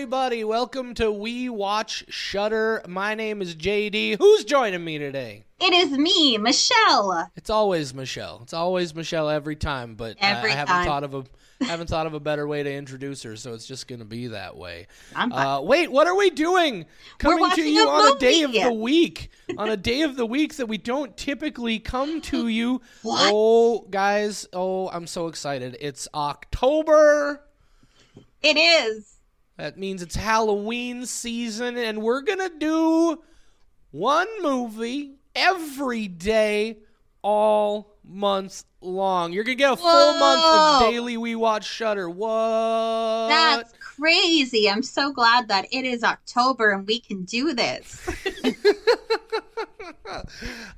everybody. Welcome to We Watch Shudder. My name is JD. Who's joining me today? It is me, Michelle. It's always Michelle. It's always Michelle every time, but Every I haven't time. thought of a haven't thought of a better way to introduce her, so it's just going to be that way. Uh, wait, what are we doing? Coming to you a on a day of the week, on a day of the week that we don't typically come to you. What? Oh, guys! Oh, I'm so excited! It's October. It is. That means it's Halloween season, and we're gonna do one movie every day, all month long. You're gonna get a full month of daily We Watch Shudder. What? That's crazy. I'm so glad that it is October and we can do this. Uh,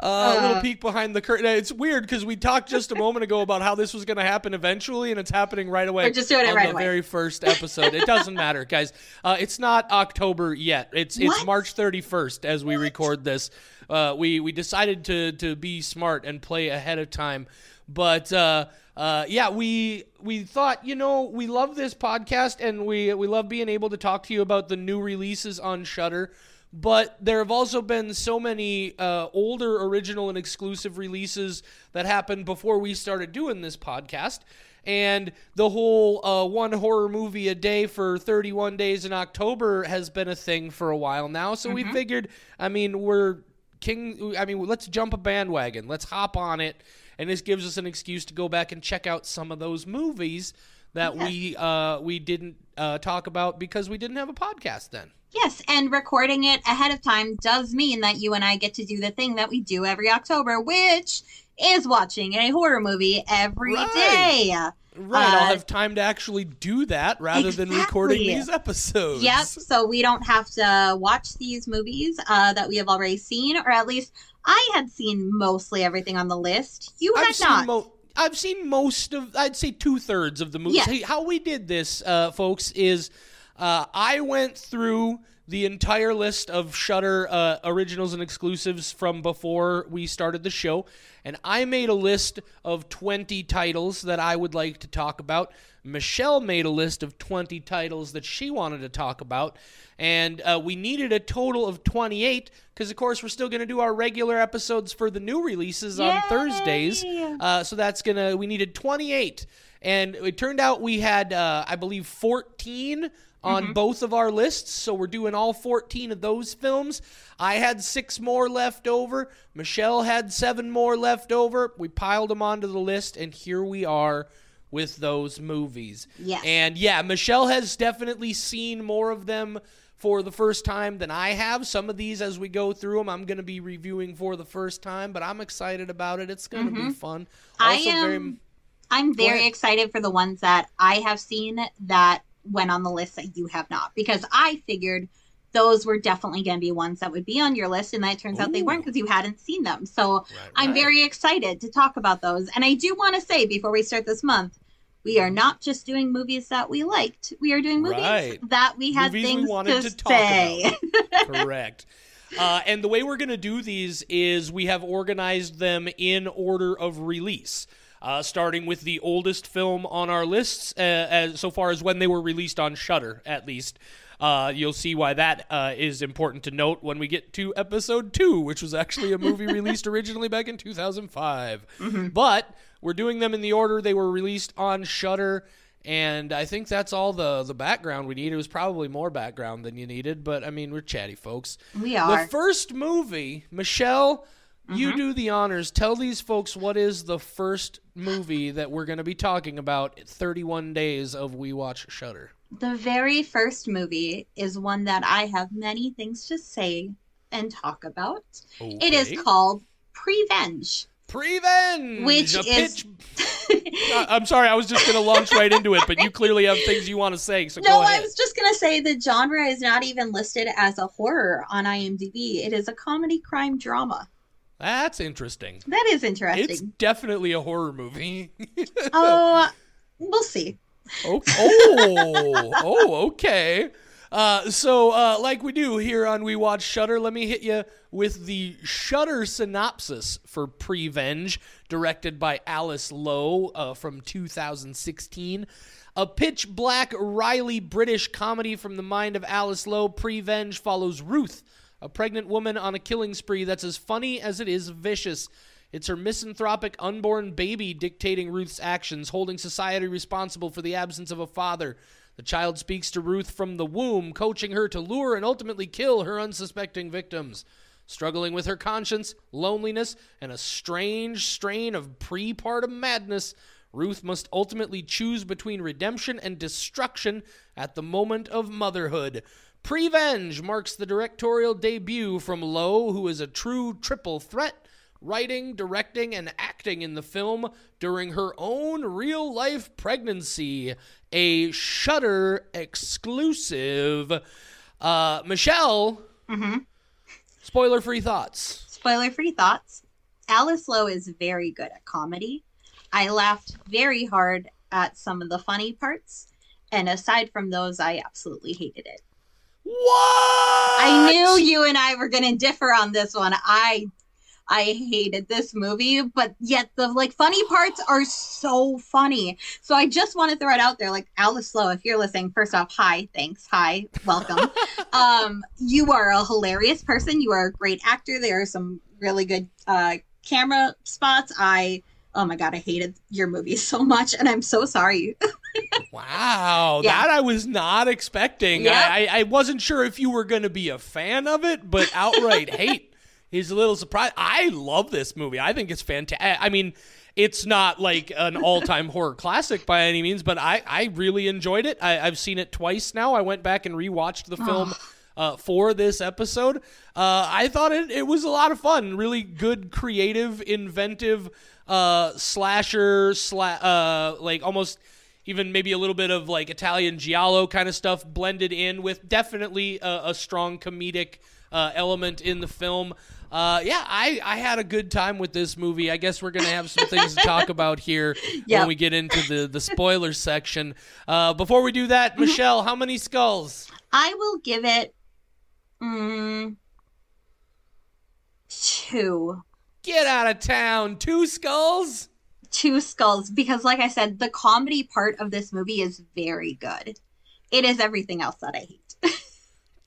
a little Uh. peek behind the curtain. It's weird because we talked just a moment ago about how this was going to happen eventually, and it's happening right away. We're just doing it on right the away. very first episode. it doesn't matter, guys. Uh, it's not October yet. It's it's March 31st as we record this. Uh, we we decided to to be smart and play ahead of time, but. Uh, uh, yeah, we we thought you know we love this podcast and we we love being able to talk to you about the new releases on Shudder but there have also been so many uh, older original and exclusive releases that happened before we started doing this podcast. And the whole uh, one horror movie a day for 31 days in october has been a thing for a while now. So we figured i mean we're king i mean let's jump a bandwagon. Let's hop on it. And this gives us an excuse to go back and check out some of those movies that we uh, we didn't uh, talk about because we didn't have a podcast then yes, and recording it ahead of time does mean that you and I get to do the thing that we do every October, which is watching a horror movie every Right. day. Right, I'll Uh, have time to actually do that rather than recording these episodes. Yep. So we don't have to watch these movies uh, that we have already seen, or at least I had seen mostly everything on the list. You I've had not. mo- I've seen most of, I'd say two thirds of the movies. Yeah. Hey, how we did this, uh, folks, is uh, I went through the entire list of Shudder uh, originals and exclusives from before we started the show, and I made a list of 20 titles that I would like to talk about. Michelle made a list of 20 titles that she wanted to talk about, and uh, we needed a total of 28 because, of course, we're still going to do our regular episodes for the new releases on Thursdays. Uh, so that's gonna. We needed 28, and it turned out we had, uh, I believe, 14 on Mm-hmm. both of our lists. So we're doing all 14 of those films. I had six more left over. Michelle had seven more left over. We piled them onto the list, and here we are with those movies. Yes. And yeah, Michelle has definitely seen more of them for the first time than I have. Some of these, as we go through them, I'm going to be reviewing for the first time, but I'm excited about it. It's going to be fun. Mm-hmm. I Also am- I'm very excited for the ones that I have seen that went on the list that you have not, because I figured those were definitely going to be ones that would be on your list, and that turns out they weren't because you hadn't seen them. So Right, I'm right. very excited to talk about those. And I do want to say before we start this month, we are not just doing movies that we liked. We are doing movies Right. that we had Movies we things wanted to, to talk say. Correct. Uh, and the way we're going to do these is we have organized them in order of release. Uh, starting with the oldest film on our lists, uh, as so far as when they were released on Shudder, at least. Uh, you'll see why that uh, is important to note when we get to episode two, which was actually a movie released originally back in 2005. But we're doing them in the order they were released on Shudder, and I think that's all the the background we need. It was probably more background than you needed, but I mean we're chatty folks. We are. The first movie, Michelle, Mm-hmm. you do the honors. Tell these folks what is the first movie that we're going to be talking about. 31 days of We Watch Shudder. The very first movie is one that I have many things to say and talk about. It is called Prevenge. Prevenge, Which a is- pitch- I'm sorry, I was just going to launch right into it, but you clearly have things you want to say, so no, go I was just going to say the genre is not even listed as a horror on IMDb. It is a comedy crime drama. That's interesting. That is interesting. It's definitely a horror movie. Oh, we'll see. oh, oh, oh, okay. Uh, so, uh, like we do here on We Watch Shudder, let me hit you with the Shudder synopsis for Prevenge, directed by Alice Lowe uh, from 2016. A pitch black, Riley British comedy from the mind of Alice Lowe, Prevenge follows Ruth, a pregnant woman on a killing spree that's as funny as it is vicious. It's her misanthropic unborn baby dictating Ruth's actions, holding society responsible for the absence of a father. The child speaks to Ruth from the womb, coaching her to lure and ultimately kill her unsuspecting victims. Struggling with her conscience, loneliness, and a strange strain of prepartum madness, Ruth must ultimately choose between redemption and destruction at the moment of motherhood. Prevenge marks the directorial debut from Lowe, who is a true triple threat writing, directing, and acting in the film during her own real life pregnancy. A Shudder exclusive. Uh, Michelle, hmm spoiler free thoughts. Spoiler free thoughts. Alice Lowe is very good at comedy. I laughed very hard at some of the funny parts. And aside from those, I absolutely hated it. What? I knew you and I were going to differ on this one. I I hated this movie, but yet the like funny parts are so funny. So I just want to throw it out there like Alice Lowe, if you're listening, first off, hi, thanks. Hi, welcome. um you are a hilarious person. You are a great actor. There are some really good uh camera spots. I oh my god, I hated your movie so much and I'm so sorry. Wow, Yeah. that I was not expecting. Yep. I, I, wasn't sure if you were going to be a fan of it, but outright hate is a little surprised. I love this movie. I think it's fantastic. I mean, it's not like an all-time horror classic by any means, but I, I really enjoyed it. I, I've seen it twice now. I went back and rewatched the film. Uh, for this episode, uh, I thought it, it was a lot of fun. Really good, creative, inventive uh, slasher, sla- uh, like almost even maybe a little bit of like Italian giallo kind of stuff blended in with definitely a, a strong comedic uh, element in the film. Uh, yeah, I, I had a good time with this movie. I guess we're gonna have some things to talk about here Yep. when we get into the the spoiler section. Uh, before we do that, Michelle, how many skulls? I will give it mm, two. Get out of town! Two skulls. Two skulls because like i said the comedy part of this movie is very good it is everything else that i hate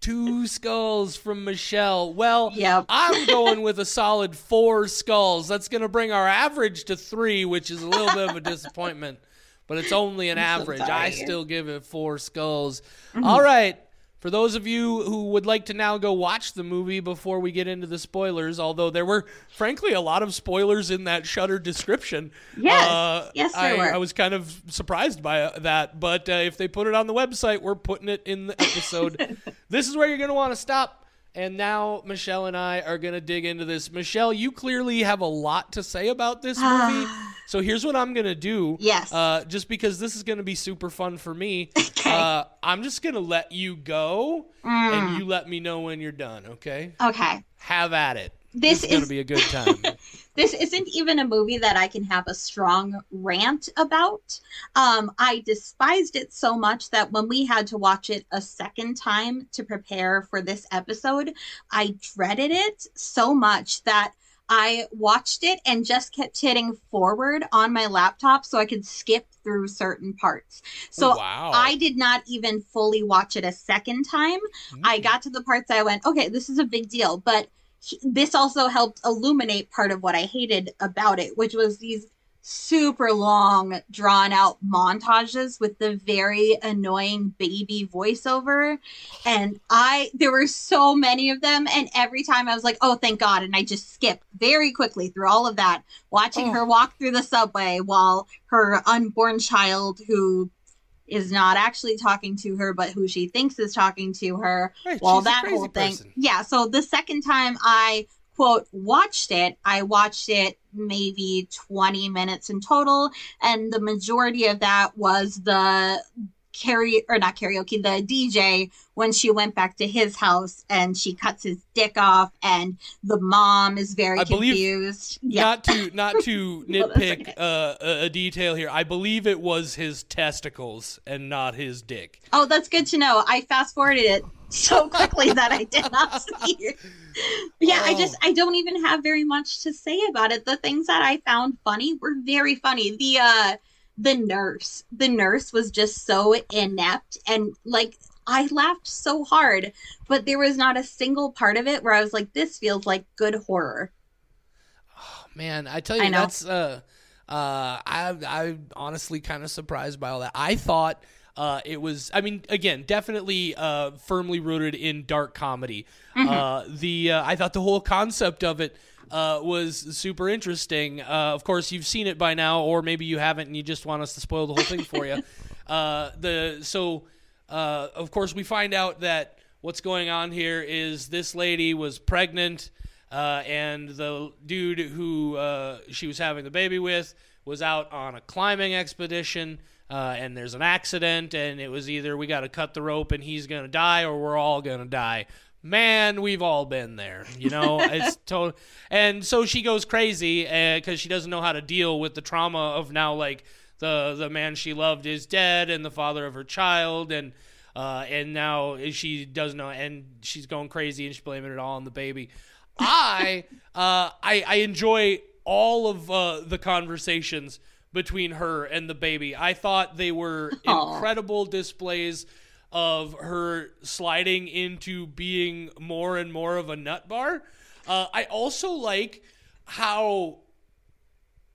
Two skulls from Michelle. Well, yep I'm going with a solid four skulls. That's going to bring our average to three, which is a little bit of a disappointment, but it's only an I'm so average. I still give it four skulls. Mm-hmm. All right. For those of you who would like to now go watch the movie before we get into the spoilers, although there were, frankly, a lot of spoilers in that Shudder description. Yes. Uh, Yes, there I, were. I was kind of surprised by uh, that. But uh, if they put it on the website, we're putting it in the episode. this is where you're going to want to stop. And now Michelle and I are going to dig into this. Michelle, you clearly have a lot to say about this movie. so here's what I'm going to do. Yes. Uh, just because this is going to be super fun for me, Okay. uh, I'm just going to let you go Mm. and you let me know when you're done, okay? okay Have at it. This is going to be a good time. this isn't even a movie that i can have a strong rant about um i despised it so much that when we had to watch it a second time to prepare for this episode i dreaded it so much that I watched it and just kept hitting forward on my laptop so I could skip through certain parts. So wow. I did not even fully watch it a second time. I Mm. got to the parts I went, okay, this is a big deal. But this also helped illuminate part of what I hated about it, which was these super long, drawn out montages with the very annoying baby voiceover. And I, there were so many of them. And every time I was like, oh, thank God. And I just skipped very quickly through all of that, watching Oh. her walk through the subway while her unborn child, who is not actually talking to her, but who she thinks is talking to her, Right, well, that whole thing. person. Yeah. So the second time I quote watched it, I watched it maybe 20 minutes in total. And the majority of that was the carry or not karaoke the dj when she went back to his house and she cuts his dick off and the mom is very I believe- confused. Not to not to nitpick uh, a, detail here. I believe it was his testicles and not his dick. oh that's good to know. I fast forwarded it so quickly that i did not see it. Yeah i just Oh. i don't even have very much to say about it. The things that i found funny were very funny. The uh the nurse. The nurse was just so inept and like i laughed so hard but there was not a single part of it where i was like this feels like good horror. Oh, Man, I tell you, I that's uh, uh, I I'm honestly kind of surprised by all that. I thought uh, it was. I mean, again, definitely uh, firmly rooted in dark comedy. Mm-hmm. Uh, the uh, I thought the whole concept of it uh, was super interesting. Uh, of course, you've seen it by now, or maybe you haven't, and you just want us to spoil the whole thing for you. Uh, the so uh, of course we find out that what's going on here is this lady was pregnant. Uh, and the dude who uh, she was having the baby with was out on a climbing expedition, uh, and there's an accident, and it was either we got to cut the rope and he's gonna die, or we're all gonna die. Man, we've all been there, you know. it's to- and so she goes crazy because she doesn't know how to deal with the trauma of now, like the the man she loved is dead, and the father of her child, and uh, and now she doesn't know, and she's going crazy, and she's blaming it all on the baby. I uh, I, I enjoy all of uh, the conversations between her and the baby. I thought they were Aw. incredible displays of her sliding into being more and more of a nut bar. Uh, I also like how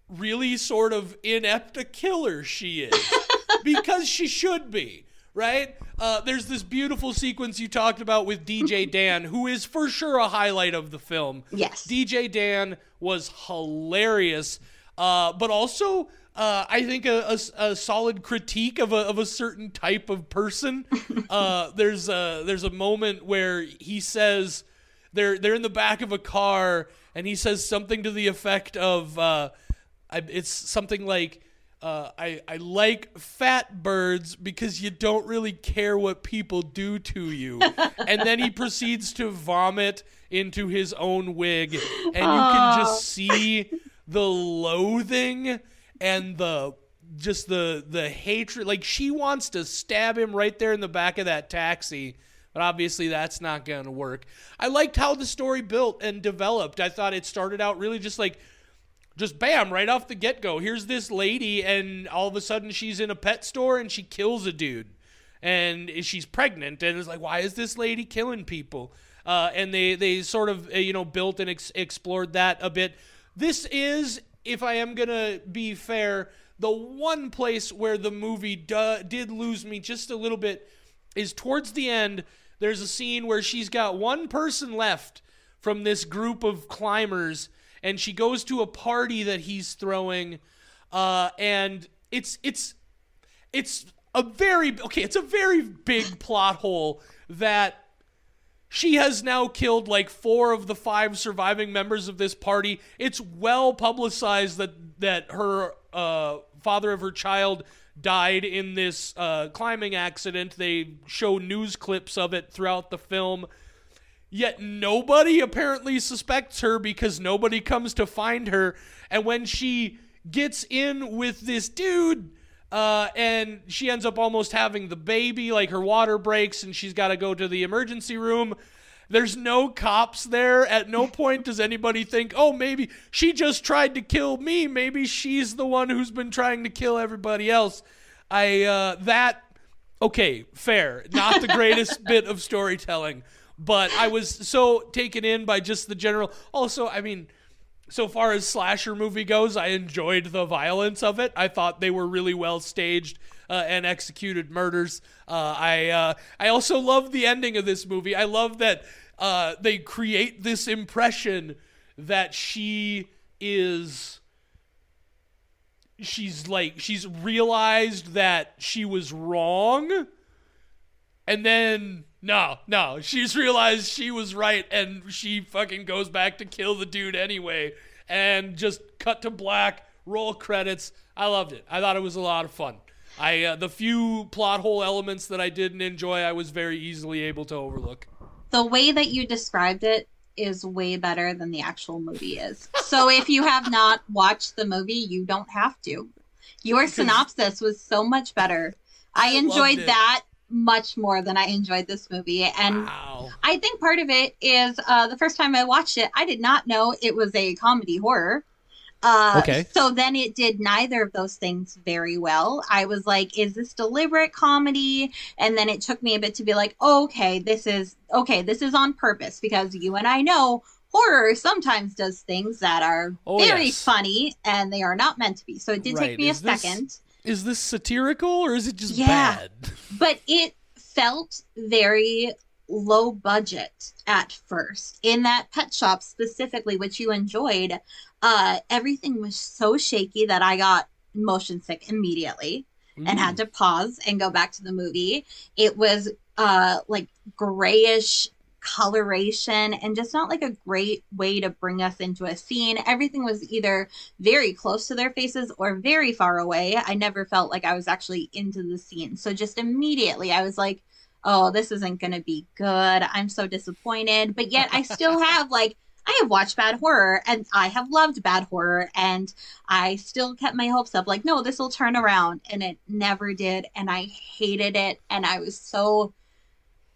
really sort of inept a killer she is because she should be right uh, there's this beautiful sequence you talked about with dj dan who is for sure a highlight of the film Yes. dj dan was hilarious uh, but also uh, I think a, a- a solid critique of a, of a certain type of person. Uh, there's a there's a moment where he says they're they're in the back of a car and he says something to the effect of uh, I, it's something like uh, I I like fat birds because you don't really care what people do to you, and then he proceeds to vomit into his own wig, and you can just see the loathing and the just the the hatred like she wants to stab him right there in the back of that taxi but obviously that's not going to work. I liked how the story built and developed. I thought it started out really just like just bam right off the get-go. Here's this lady and all of a sudden she's in a pet store and she kills a dude. And she's pregnant and it's like why is this lady killing people? Uh, and they they sort of uh, you know built and ex- explored that a bit. This is if i am gonna be fair the one place where the movie did lose me just a little bit is towards the end. There's a scene where she's got one person left from this group of climbers and she goes to a party that he's throwing uh, and it's it's it's a very okay it's a very big plot hole that she has now killed like four of the five surviving members of this party. It's well publicized that that her uh, father of her child died in this uh, climbing accident. They show news clips of it throughout the film. Yet nobody apparently suspects her because nobody comes to find her. And when she gets in with this dude, uh, and she ends up almost having the baby, like her water breaks and she's got to go to the emergency room. There's no cops there. At no point does anybody think, oh, maybe she just tried to kill me. Maybe she's the one who's been trying to kill everybody else. I, uh, that, okay, fair. Not the greatest bit of storytelling, but I was so taken in by just the general. Also, I mean, so far as slasher movie goes, I enjoyed the violence of it. I thought they were really well staged uh, and executed murders. Uh, I uh, I also love the ending of this movie. I love that uh, they create this impression that she is she's like she's realized that she was wrong and then no, no, she's realized she was right and she fucking goes back to kill the dude anyway and just cut to black, roll credits. I loved it. I thought it was a lot of fun. I uh, the few plot hole elements that I didn't enjoy, I was very easily able to overlook. The way that you described it is way better than the actual movie is. So if you have not watched the movie, you don't have to. Your synopsis was so much better. I, enjoyed that much more than I enjoyed this movie. And Wow. I think part of it is uh, the first time I watched it, I did not know it was a comedy horror. Uh, Okay. So then it did neither of those things very well. I was like, is this deliberate comedy? And then it took me a bit to be like, okay, this is okay, this is on purpose because you and I know horror sometimes does things that are Oh, very yes. funny and they are not meant to be. So it did Right. take me a Is this- second Is this satirical or is it just Yeah. bad? but it felt very low budget at first in that pet shop specifically which you enjoyed uh everything was so shaky that i got motion sick immediately and had to pause and go back to the movie it was uh like grayish coloration and just not like a great way to bring us into a scene. Everything was either very close to their faces or very far away. I never felt like i was actually into the scene. So just immediately i was like oh this isn't going to be good. I'm so disappointed. But yet i still have like I have watched bad horror and I have loved bad horror and I still kept my hopes up like no this will turn around. And it never did and I hated it and I was so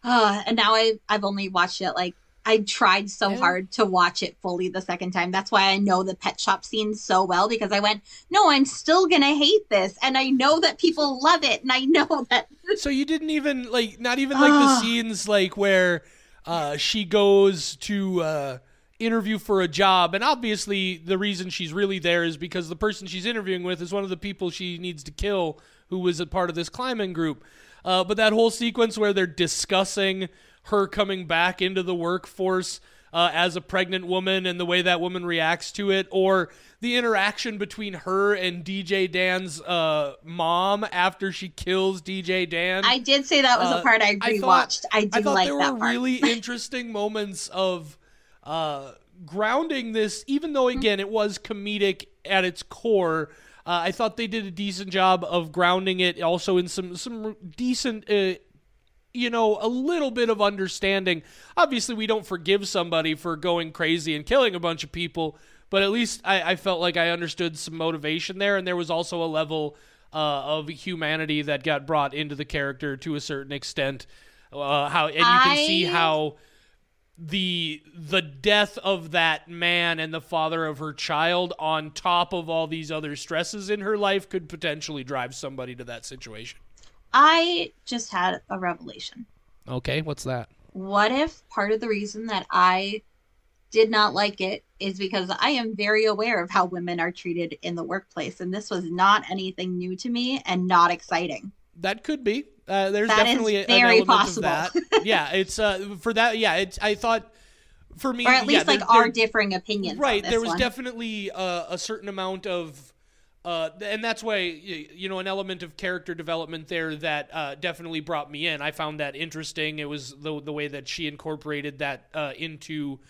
uh and now I I've only watched it like I tried so Yeah. hard to watch it fully the second time. That's why I know the pet shop scene so well because I went, no, I'm still gonna hate this, and I know that people love it, and I know that So you didn't even like not even like the scenes like where uh, she goes to uh, interview for a job, and obviously the reason she's really there is because the person she's interviewing with is one of the people she needs to kill, who was a part of this climbing group. Uh, but that whole sequence where they're discussing her coming back into the workforce uh, as a pregnant woman and the way that woman reacts to it, or the interaction between her and DJ Dan's uh, mom after she kills DJ Dan. I did say that was Uh, a part I rewatched. I thought- I, do I thought like there that were part. really interesting moments of uh, grounding this, even though again it was comedic at its core. Uh, I thought they did a decent job of grounding it, also in some some decent. Uh, you know, a little bit of understanding. Obviously, we don't forgive somebody for going crazy and killing a bunch of people, but at least I, I felt like I understood some motivation there, and there was also a level uh, of humanity that got brought into the character to a certain extent. Uh, how and you can see how the the death of that man and the father of her child on top of all these other stresses in her life could potentially drive somebody to that situation. I just had a revelation. Okay, what's that? What if part of the reason that I did not like it is because I am very aware of how women are treated in the workplace, and this was not anything new to me and not exciting. That could be. Uh, there's That definitely a- very an element possible. of that. yeah, it's uh, for that. Yeah, it's. I thought for me, Or at yeah, least like there- our there- differing opinions. on right. There was one. definitely uh, a certain amount of. Uh, and that's why you know an element of character development there that uh, definitely brought me in. I found that interesting. It was the the way that she incorporated that uh, into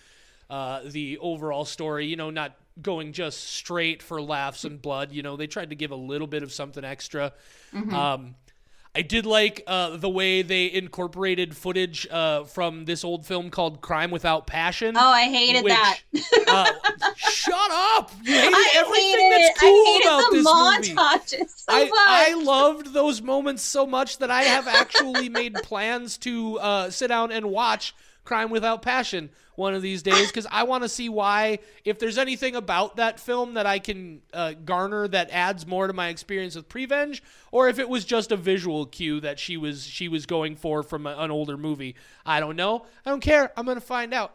uh, the overall story. You know, not going just straight for laughs and blood. You know, they tried to give a little bit of something extra. Mm-hmm. Um, I did like uh, the way they incorporated footage uh, from this old film called Crime Without Passion. Oh, I hated which- that. uh, shut up! You hated I everything hated that's it. cool I hated about the this movie. montages so I, much. I loved those moments so much that I have actually made plans to uh, sit down and watch Crime Without Passion one of these days because I want to see why, if there's anything about that film that I can uh, garner that adds more to my experience with Prevenge, or if it was just a visual cue that she was she was going for from a, an older movie. I don't know. I don't care. I'm gonna find out.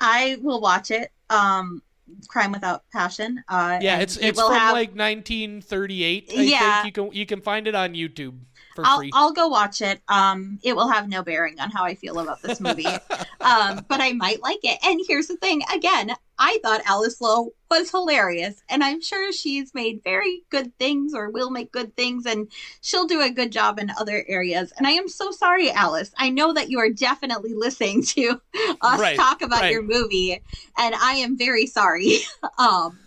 I will watch it. Um, Crime Without Passion. Uh, Yeah, it's it it's from have- like 1938. I Yeah. think you can you can find it on YouTube for I'll, free. I'll go watch it. Um, it will have no bearing on how I feel about this movie. um, but I might like it. And here's the thing again, I thought Alice Lowe was hilarious, and I'm sure she's made very good things or will make good things, and she'll do a good job in other areas. And I am so sorry, Alice. I know that you are definitely listening to us Right, talk about right. your movie, and I am very sorry. um,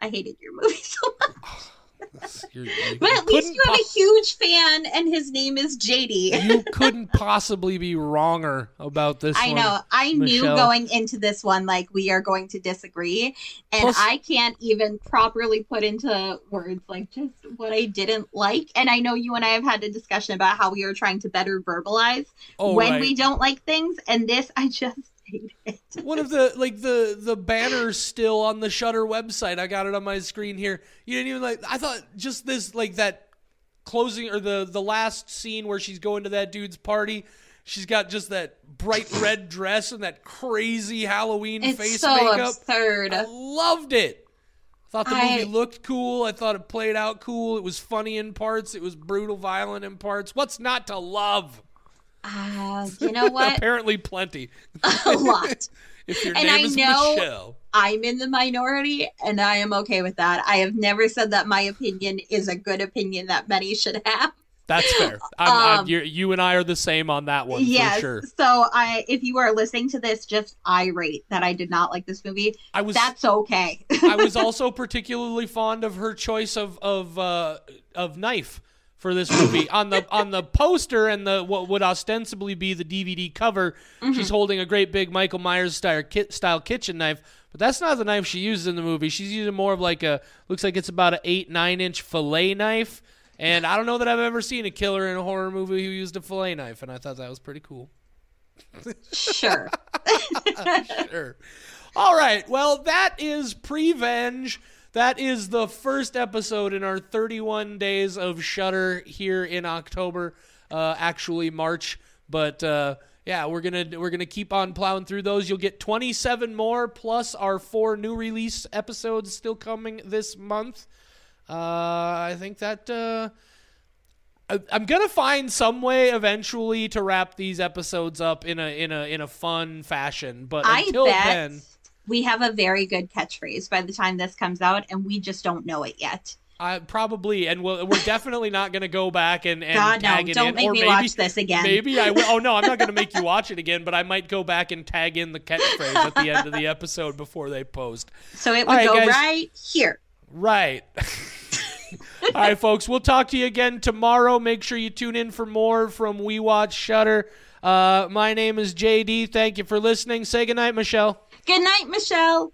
I hated your movie so much. You're- you But at least you have po- a huge fan, and his name is JD. you couldn't possibly be wronger about this I one. know. I knew going into this one, like, we are going to disagree. And Plus- I can't even properly put into words, like, just what I didn't like. And I know you and I have had a discussion about how we are trying to better verbalize Oh, when right. we don't like things. And this, I just hate it. One of the like the the banners still on the Shudder website. I got it on my screen here. You didn't even like. I thought just this like that closing or the the last scene where she's going to that dude's party. She's got just that bright red dress and that crazy Halloween It's face so makeup. absurd. I loved it. Thought the I- movie looked cool. I thought it played out cool. It was funny in parts. It was brutal, violent in parts. What's not to love? Uh, you know what? Apparently, plenty. a lot. If your And name I is know- Michelle. I'm in the minority and I am okay with that. I have never said that my opinion is a good opinion that many should have. That's fair. I'm, I'm, Um, you're, you and I are the same on that one yes. for sure. So I if you are listening to this just irate that I did not like this movie, I was that's okay. I was also particularly fond of her choice of of uh, of knife for this movie on the on the poster and the what would ostensibly be the DVD cover. Mm-hmm. She's holding a great big Michael Myers style ki- style kitchen knife, but that's not the knife she uses in the movie. She's using more of like a looks like it's about an eight nine inch fillet knife. And I don't know that I've ever seen a killer in a horror movie who used a fillet knife, and I thought that was pretty cool. sure. sure. All right. Well, that is Prevenge. That is the first episode in our 31 days of Shudder here in October. Uh, actually March, but uh, yeah, we're gonna we're gonna keep on plowing through those. You'll get 27 more plus our four new release episodes still coming this month. Uh, I think that. Uh, I- I'm gonna find some way eventually to wrap these episodes up in a in a in a fun fashion. But I until bet then, we have a very good catchphrase by the time this comes out and we just don't know it yet. I probably and we'll, we're definitely not gonna go back and, and God no, tag it don't in. make or me maybe, watch this again. Maybe I will. Oh no, I'm not gonna make you watch it again. But I might go back and tag in the catchphrase at the end of the episode before they post. So it would right, go guys. right here. Right. All right, folks. We'll talk to you again tomorrow. Make sure you tune in for more from We Watch Shudder. Uh, my name is JD. Thank you for listening. Say goodnight, Michelle. Good night, Michelle.